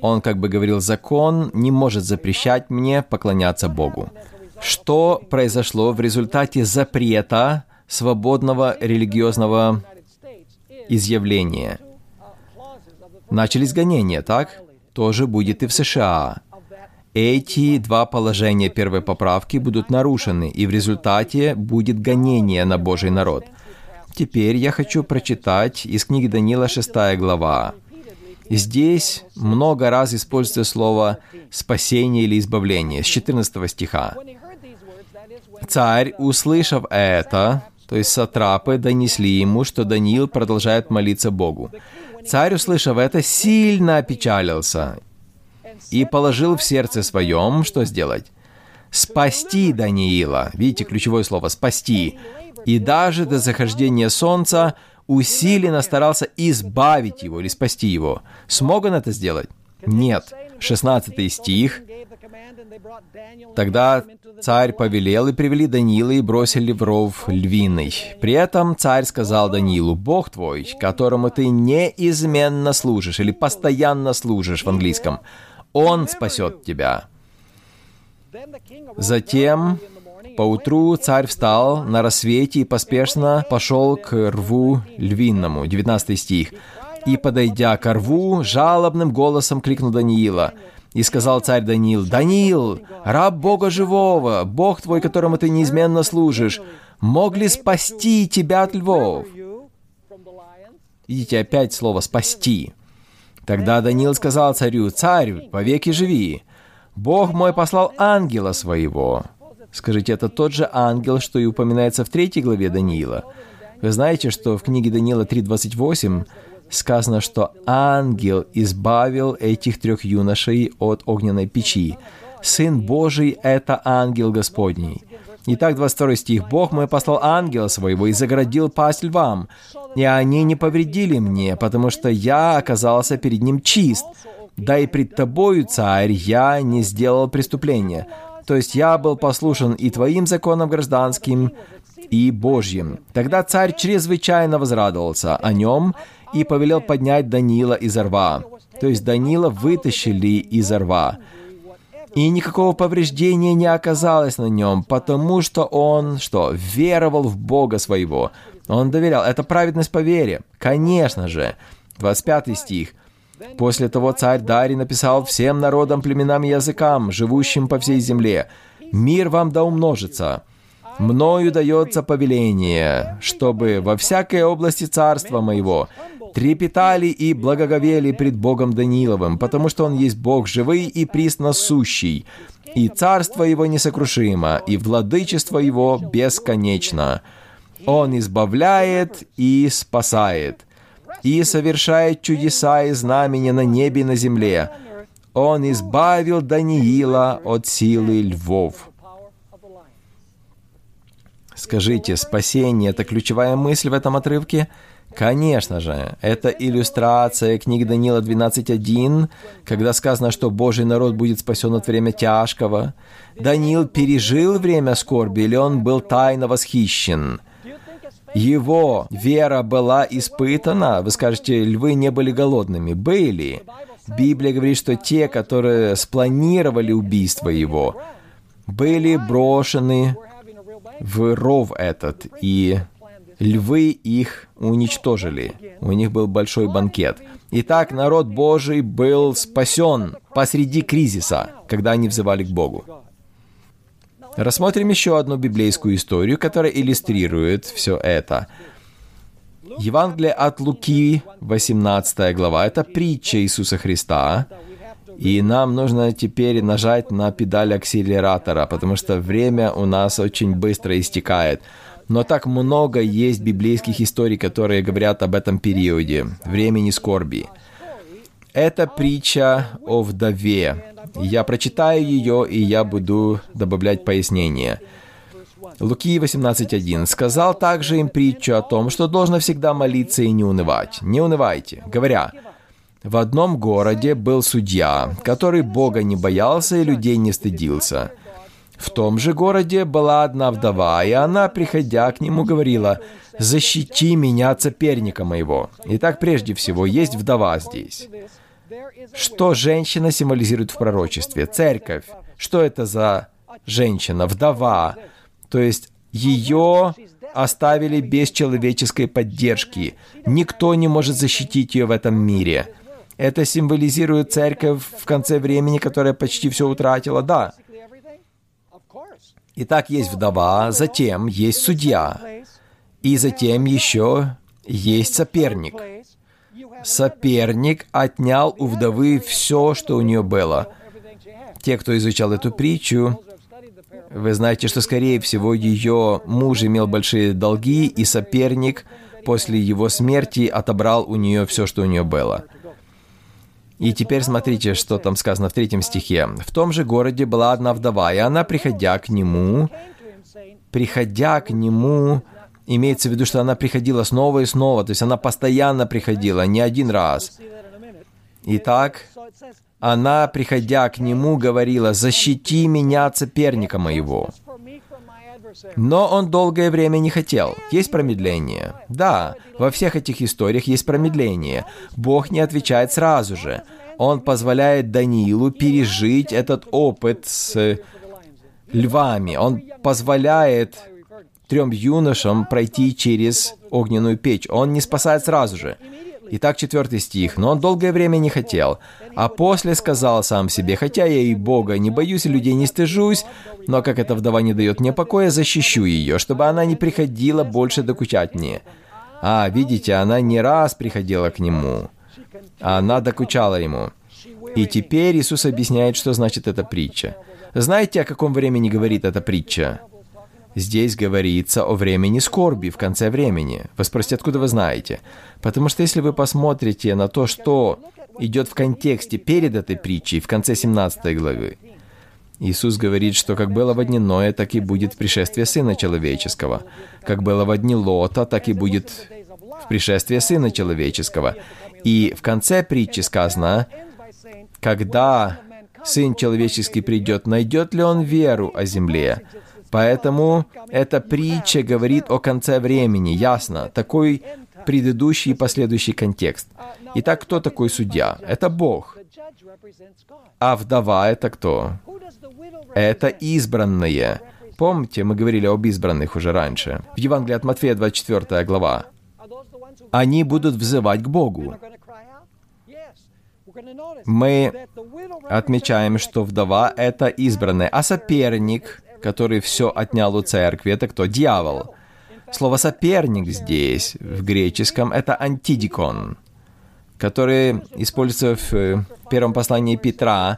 Он как бы говорил, закон не может запрещать мне поклоняться Богу. Что произошло в результате запрета свободного религиозного изъявления? Начались гонения, так? Тоже будет и в США. Эти два положения первой поправки будут нарушены, и в результате будет гонение на Божий народ – Теперь я хочу прочитать из книги Даниила 6 глава. Здесь много раз используется слово «спасение» или «избавление» с 14 стиха. Царь, услышав это, то есть сатрапы донесли ему, что Даниил продолжает молиться Богу. Царь, услышав это, сильно опечалился и положил в сердце своем, что сделать? Спасти Даниила. Видите, ключевое слово «спасти» и даже до захождения солнца усиленно старался избавить его или спасти его. Смог он это сделать? Нет. 16 стих. Тогда царь повелел, и привели Даниила, и бросили в ров львиный. При этом царь сказал Даниилу, «Бог твой, которому ты неизменно служишь, или постоянно служишь в английском, он спасет тебя». Затем Поутру царь встал на рассвете и поспешно пошел к рву львиному, 19 стих. И, подойдя к рву, жалобным голосом крикнул Даниила. И сказал царь Даниил, «Даниил, раб Бога живого, Бог твой, которому ты неизменно служишь, мог ли спасти тебя от львов?» Видите, опять слово «спасти». Тогда Даниил сказал царю, «Царь, повеки живи, Бог мой послал ангела своего, Скажите, это тот же ангел, что и упоминается в третьей главе Даниила. Вы знаете, что в книге Даниила 3.28 сказано, что ангел избавил этих трех юношей от огненной печи. Сын Божий — это ангел Господний. Итак, 22 стих. «Бог мой послал ангела своего и заградил пасть львам, и они не повредили мне, потому что я оказался перед ним чист. Да и пред тобою, царь, я не сделал преступления. То есть я был послушен и твоим законам гражданским, и Божьим. Тогда царь чрезвычайно возрадовался о нем и повелел поднять Данила из рва. То есть Данила вытащили из рва. И никакого повреждения не оказалось на нем, потому что он, что, веровал в Бога своего. Он доверял. Это праведность по вере. Конечно же. 25 стих. После того царь Дарий написал всем народам, племенам и языкам, живущим по всей земле, «Мир вам да умножится». Мною дается повеление, чтобы во всякой области царства моего трепетали и благоговели пред Богом Даниловым, потому что Он есть Бог живый и присносущий, и царство Его несокрушимо, и владычество Его бесконечно. Он избавляет и спасает, и совершает чудеса и знамения на небе и на земле. Он избавил Даниила от силы львов. Скажите, спасение — это ключевая мысль в этом отрывке? Конечно же, это иллюстрация книги Даниила 12.1, когда сказано, что Божий народ будет спасен от время тяжкого. Даниил пережил время скорби, или он был тайно восхищен? Его вера была испытана. Вы скажете, львы не были голодными. Были. Библия говорит, что те, которые спланировали убийство его, были брошены в ров этот, и львы их уничтожили. У них был большой банкет. Итак, народ Божий был спасен посреди кризиса, когда они взывали к Богу. Рассмотрим еще одну библейскую историю, которая иллюстрирует все это. Евангелие от Луки, 18 глава, это притча Иисуса Христа, и нам нужно теперь нажать на педаль акселератора, потому что время у нас очень быстро истекает. Но так много есть библейских историй, которые говорят об этом периоде, времени скорби. Это притча о вдове. Я прочитаю ее, и я буду добавлять пояснения. Луки 18.1. «Сказал также им притчу о том, что должно всегда молиться и не унывать. Не унывайте, говоря, в одном городе был судья, который Бога не боялся и людей не стыдился. В том же городе была одна вдова, и она, приходя к нему, говорила, «Защити меня от соперника моего». Итак, прежде всего, есть вдова здесь. Что женщина символизирует в пророчестве? Церковь. Что это за женщина? Вдова. То есть ее оставили без человеческой поддержки. Никто не может защитить ее в этом мире. Это символизирует церковь в конце времени, которая почти все утратила, да. Итак, есть вдова, затем есть судья, и затем еще есть соперник. Соперник отнял у вдовы все, что у нее было. Те, кто изучал эту притчу, вы знаете, что, скорее всего, ее муж имел большие долги, и соперник после его смерти отобрал у нее все, что у нее было. И теперь смотрите, что там сказано в третьем стихе. «В том же городе была одна вдова, и она, приходя к нему, приходя к нему, имеется в виду, что она приходила снова и снова, то есть она постоянно приходила, не один раз. Итак, она, приходя к нему, говорила, «Защити меня от соперника моего». Но он долгое время не хотел. Есть промедление. Да, во всех этих историях есть промедление. Бог не отвечает сразу же. Он позволяет Даниилу пережить этот опыт с львами. Он позволяет трем юношам пройти через огненную печь. Он не спасает сразу же. Итак, четвертый стих. «Но он долгое время не хотел, а после сказал сам себе, хотя я и Бога не боюсь, и людей не стыжусь, но как эта вдова не дает мне покоя, защищу ее, чтобы она не приходила больше докучать мне». А, видите, она не раз приходила к нему, а она докучала ему. И теперь Иисус объясняет, что значит эта притча. Знаете, о каком времени говорит эта притча? Здесь говорится о времени скорби в конце времени. Вы спросите, откуда вы знаете? Потому что если вы посмотрите на то, что идет в контексте перед этой притчей, в конце 17 главы, Иисус говорит, что как было в дни Ноя, так и будет в пришествии Сына Человеческого. Как было в дни Лота, так и будет в пришествии Сына Человеческого. И в конце притчи сказано, когда Сын человеческий придет, найдет ли он веру о земле? Поэтому эта притча говорит о конце времени, ясно, такой предыдущий и последующий контекст. Итак, кто такой судья? Это Бог. А вдова это кто? Это избранные. Помните, мы говорили об избранных уже раньше. В Евангелии от Матфея 24 глава. Они будут взывать к Богу. Мы отмечаем, что вдова — это избранная, а соперник, который все отнял у церкви, это кто? Дьявол. Слово «соперник» здесь, в греческом, это «антидикон», который используется в э, первом послании Петра,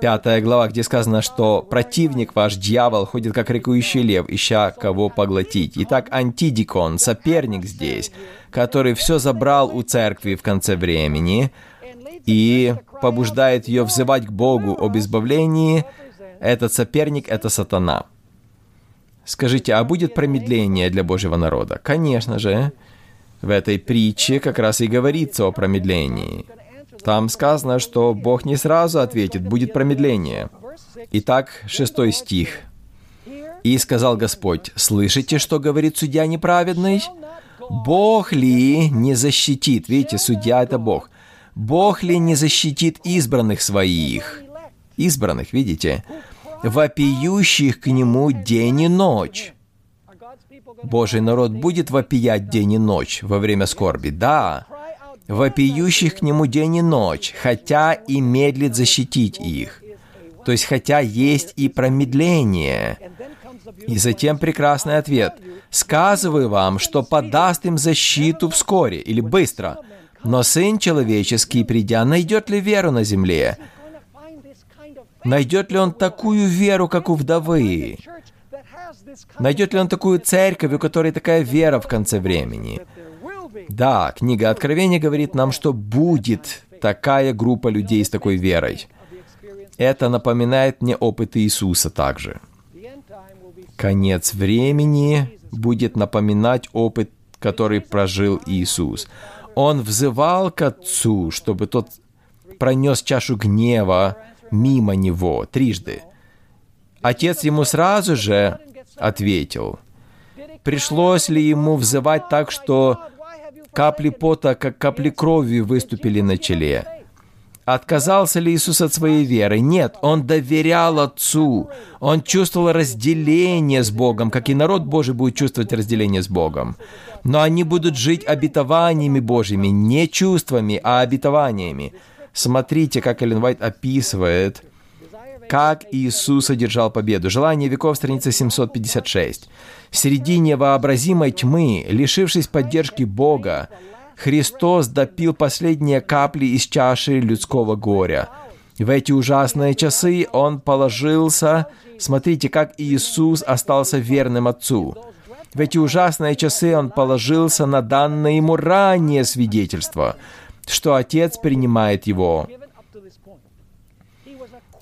пятая глава, где сказано, что противник ваш, дьявол, ходит как рекующий лев, ища кого поглотить. Итак, антидикон, соперник здесь, который все забрал у церкви в конце времени и побуждает ее взывать к Богу об избавлении, этот соперник — это сатана. Скажите, а будет промедление для Божьего народа? Конечно же. В этой притче как раз и говорится о промедлении. Там сказано, что Бог не сразу ответит, будет промедление. Итак, шестой стих. «И сказал Господь, слышите, что говорит судья неправедный? Бог ли не защитит?» Видите, судья — это Бог. «Бог ли не защитит избранных своих?» Избранных, видите? Вопиющих к Нему день и ночь. Божий народ будет вопиять день и ночь во время скорби, да, вопиющих к Нему день и ночь, хотя и медлит защитить их. То есть, хотя есть и промедление. И затем прекрасный ответ. «Сказываю вам, что подаст им защиту вскоре или быстро, но Сын Человеческий, придя, найдет ли веру на земле?» Найдет ли он такую веру, как у вдовы? Найдет ли он такую церковь, у которой такая вера в конце времени? Да, книга Откровения говорит нам, что будет такая группа людей с такой верой. Это напоминает мне опыт Иисуса также. Конец времени будет напоминать опыт, который прожил Иисус. Он взывал к Отцу, чтобы тот пронес чашу гнева мимо него трижды. Отец ему сразу же ответил. Пришлось ли ему взывать так, что капли пота, как капли крови, выступили на челе? Отказался ли Иисус от своей веры? Нет, он доверял Отцу. Он чувствовал разделение с Богом, как и народ Божий будет чувствовать разделение с Богом. Но они будут жить обетованиями Божьими, не чувствами, а обетованиями. Смотрите, как Эллен Уайт описывает, как Иисус одержал победу. Желание веков, страница 756. В середине вообразимой тьмы, лишившись поддержки Бога, Христос допил последние капли из чаши людского горя. В эти ужасные часы Он положился... Смотрите, как Иисус остался верным Отцу. В эти ужасные часы Он положился на данное Ему ранее свидетельство – что Отец принимает его.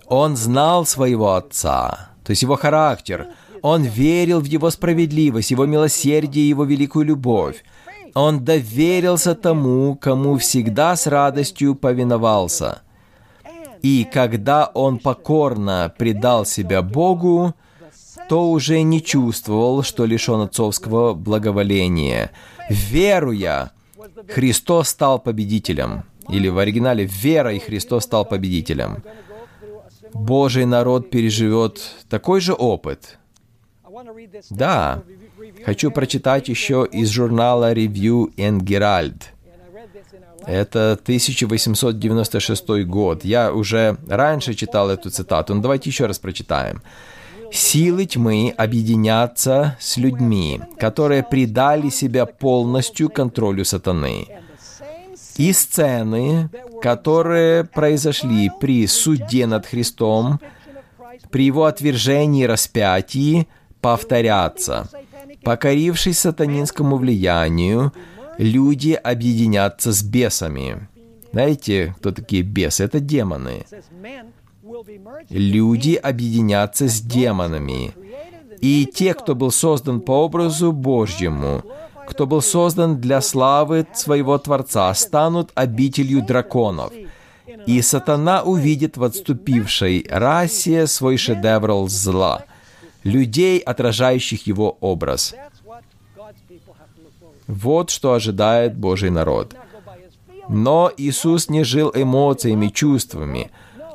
Он знал своего Отца, то есть его характер. Он верил в его справедливость, его милосердие, его великую любовь. Он доверился тому, кому всегда с радостью повиновался. И когда он покорно предал себя Богу, то уже не чувствовал, что лишен отцовского благоволения. Веруя, Христос стал победителем. Или в оригинале «Вера и Христос стал победителем». Божий народ переживет такой же опыт. Да, хочу прочитать еще из журнала Review and Herald. Это 1896 год. Я уже раньше читал эту цитату, но давайте еще раз прочитаем. Силы тьмы объединятся с людьми, которые предали себя полностью контролю сатаны. И сцены, которые произошли при суде над Христом, при его отвержении и распятии, повторятся. Покорившись сатанинскому влиянию, люди объединятся с бесами. Знаете, кто такие бесы? Это демоны. Люди объединятся с демонами. И те, кто был создан по образу Божьему, кто был создан для славы своего Творца, станут обителью драконов. И сатана увидит в отступившей расе свой шедевр зла, людей, отражающих его образ. Вот что ожидает Божий народ. Но Иисус не жил эмоциями, чувствами.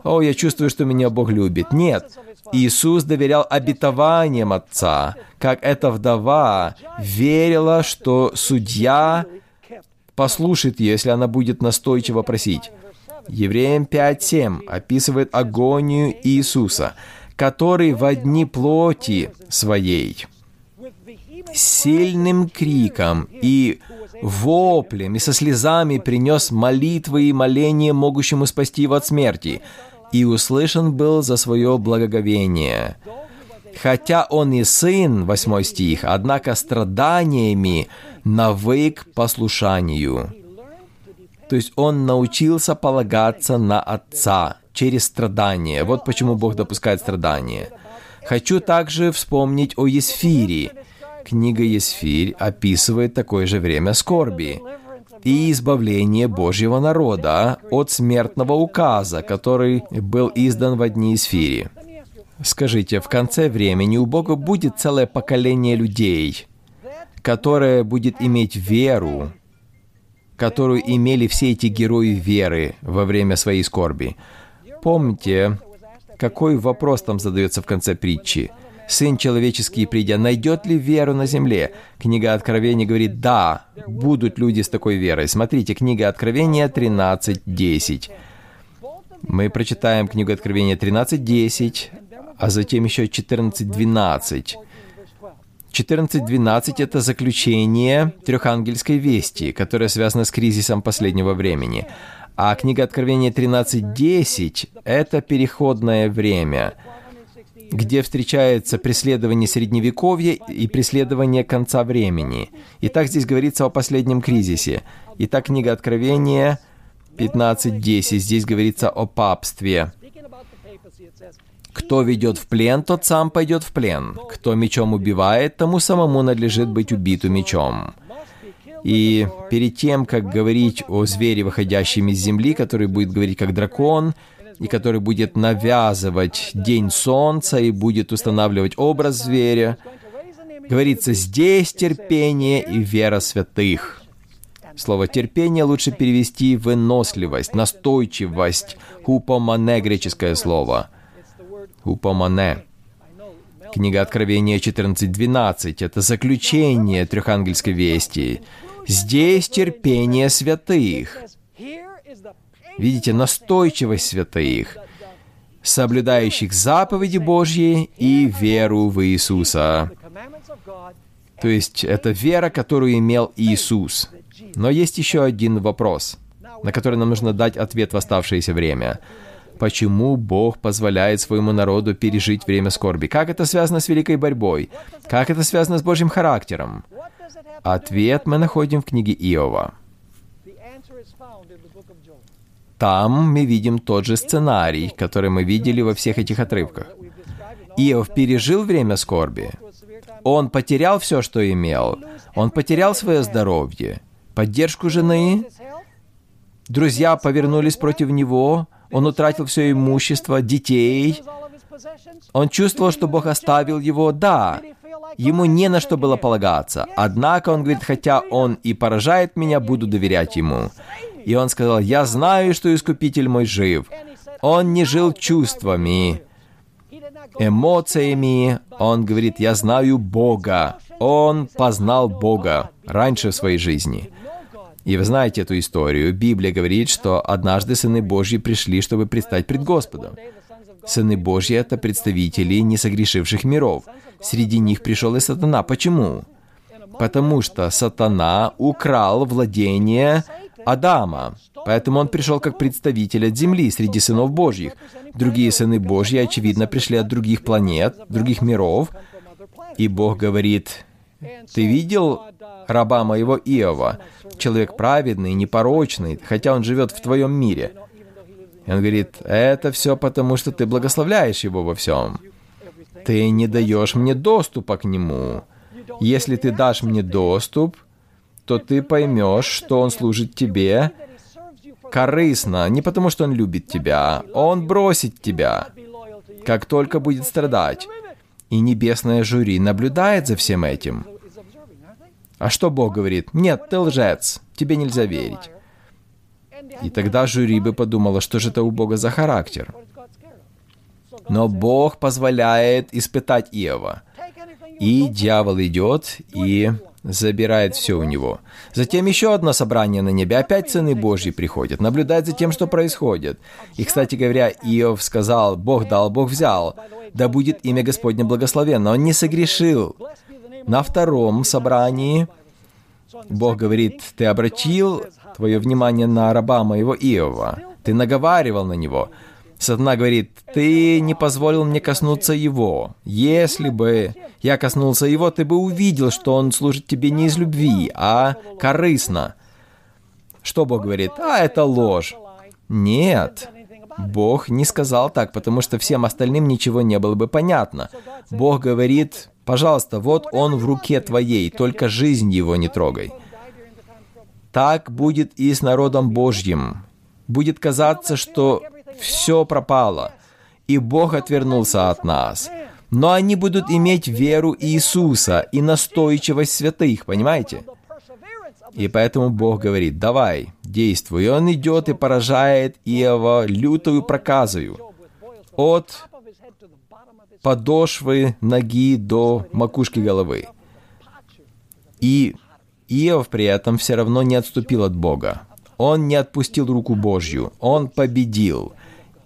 «О, я чувствую, что меня Бог любит». Нет, Иисус доверял обетованиям Отца, как эта вдова верила, что судья послушает ее, если она будет настойчиво просить. Евреям 5.7 описывает агонию Иисуса, который в одни плоти своей сильным криком и воплем и со слезами принес молитвы и моления, могущему спасти его от смерти, и услышан был за свое благоговение. Хотя он и сын, 8 стих, однако страданиями навык послушанию. То есть он научился полагаться на Отца через страдания. Вот почему Бог допускает страдания. Хочу также вспомнить о Есфире. Книга Есфирь описывает такое же время скорби и избавление Божьего народа от смертного указа, который был издан в дни Есфири. Скажите, в конце времени у Бога будет целое поколение людей, которое будет иметь веру, которую имели все эти герои веры во время своей скорби. Помните, какой вопрос там задается в конце притчи? Сын человеческий, придя, найдет ли веру на земле? Книга Откровения говорит, да, будут люди с такой верой. Смотрите, книга Откровения 13.10. Мы прочитаем книгу Откровения 13.10, а затем еще 14.12. 14.12 — это заключение трехангельской вести, которое связано с кризисом последнего времени. А книга Откровения 13.10 — это переходное время, где встречается преследование Средневековья и преследование конца времени. Итак, здесь говорится о последнем кризисе. Итак, книга Откровения 15.10. Здесь говорится о папстве. Кто ведет в плен, тот сам пойдет в плен. Кто мечом убивает, тому самому надлежит быть убиту мечом. И перед тем, как говорить о звере, выходящем из земли, который будет говорить как дракон, и который будет навязывать день солнца и будет устанавливать образ зверя, говорится «здесь терпение и вера святых». Слово «терпение» лучше перевести «выносливость», «настойчивость», «хупомане» греческое слово – Упомане. Книга Откровения 14.12 — это заключение трехангельской вести. Здесь терпение святых. Видите, настойчивость святых, соблюдающих заповеди Божьи и веру в Иисуса. То есть это вера, которую имел Иисус. Но есть еще один вопрос, на который нам нужно дать ответ в оставшееся время почему Бог позволяет своему народу пережить время скорби. Как это связано с великой борьбой? Как это связано с Божьим характером? Ответ мы находим в книге Иова. Там мы видим тот же сценарий, который мы видели во всех этих отрывках. Иов пережил время скорби. Он потерял все, что имел. Он потерял свое здоровье, поддержку жены. Друзья повернулись против него, он утратил все имущество, детей. Он чувствовал, что Бог оставил его, да. Ему не на что было полагаться. Однако он говорит, хотя он и поражает меня, буду доверять ему. И он сказал, я знаю, что Искупитель мой жив. Он не жил чувствами, эмоциями. Он говорит, я знаю Бога. Он познал Бога раньше в своей жизни. И вы знаете эту историю. Библия говорит, что однажды сыны Божьи пришли, чтобы предстать пред Господом. Сыны Божьи — это представители несогрешивших миров. Среди них пришел и сатана. Почему? Потому что сатана украл владение Адама. Поэтому он пришел как представитель от земли среди сынов Божьих. Другие сыны Божьи, очевидно, пришли от других планет, других миров. И Бог говорит, «Ты видел раба моего Иова, человек праведный, непорочный, хотя он живет в твоем мире. И он говорит, это все потому, что ты благословляешь его во всем. Ты не даешь мне доступа к нему. Если ты дашь мне доступ, то ты поймешь, что он служит тебе корыстно, не потому что он любит тебя, он бросит тебя, как только будет страдать. И небесное жюри наблюдает за всем этим. А что Бог говорит? Нет, ты лжец, тебе нельзя верить. И тогда жюри бы подумало, что же это у Бога за характер. Но Бог позволяет испытать Иова. И дьявол идет и забирает все у него. Затем еще одно собрание на небе, опять сыны Божьи приходят, наблюдать за тем, что происходит. И, кстати говоря, Иов сказал, Бог дал, Бог взял, да будет имя Господне благословенно. Он не согрешил. На втором собрании Бог говорит, ты обратил твое внимание на раба моего Иова, ты наговаривал на него. Сатана говорит, ты не позволил мне коснуться его. Если бы я коснулся его, ты бы увидел, что он служит тебе не из любви, а корыстно. Что Бог говорит? А, это ложь. Нет. Бог не сказал так, потому что всем остальным ничего не было бы понятно. Бог говорит, пожалуйста, вот он в руке твоей, только жизнь его не трогай. Так будет и с народом Божьим. Будет казаться, что все пропало, и Бог отвернулся от нас. Но они будут иметь веру Иисуса и настойчивость святых, понимаете? И поэтому Бог говорит, давай, действуй. И Он идет и поражает Иова лютую проказою. От подошвы ноги до макушки головы. И Иов при этом все равно не отступил от Бога. Он не отпустил руку Божью. Он победил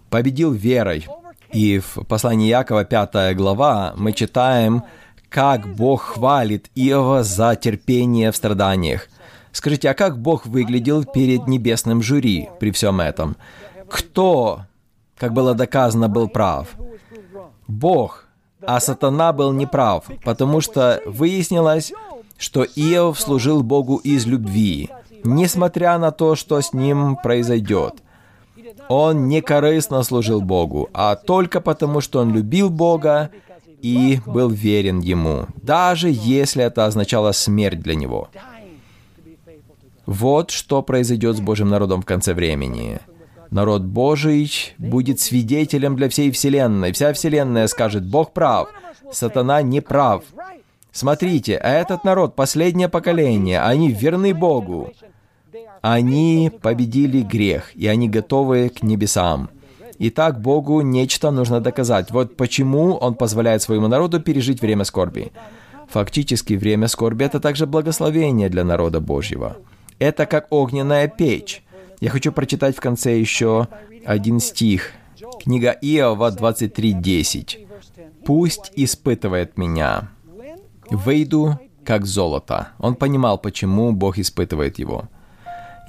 победил верой. И в послании Якова, 5 глава, мы читаем, как Бог хвалит Иова за терпение в страданиях. Скажите, а как Бог выглядел перед небесным жюри при всем этом? Кто, как было доказано, был прав? Бог, а сатана был неправ, потому что выяснилось, что Иов служил Богу из любви, несмотря на то, что с ним произойдет – он не корыстно служил Богу, а только потому, что он любил Бога и был верен Ему, даже если это означало смерть для него. Вот что произойдет с Божьим народом в конце времени. Народ Божий будет свидетелем для всей Вселенной. Вся Вселенная скажет, Бог прав, сатана не прав. Смотрите, этот народ, последнее поколение, они верны Богу. Они победили грех, и они готовы к небесам. Итак, Богу нечто нужно доказать. Вот почему Он позволяет своему народу пережить время скорби. Фактически, время скорби — это также благословение для народа Божьего. Это как огненная печь. Я хочу прочитать в конце еще один стих. Книга Иова 23.10. «Пусть испытывает меня. Выйду, как золото». Он понимал, почему Бог испытывает его.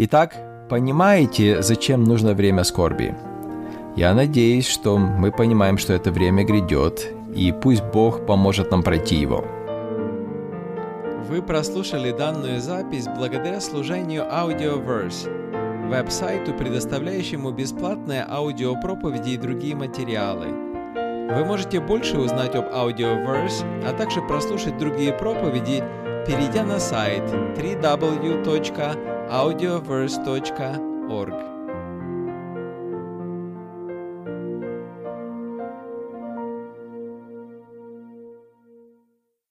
Итак, понимаете, зачем нужно время скорби? Я надеюсь, что мы понимаем, что это время грядет, и пусть Бог поможет нам пройти его. Вы прослушали данную запись благодаря служению Audioverse, веб-сайту, предоставляющему бесплатные аудиопроповеди и другие материалы. Вы можете больше узнать об Audioverse, а также прослушать другие проповеди, перейдя на сайт www audioverse.org.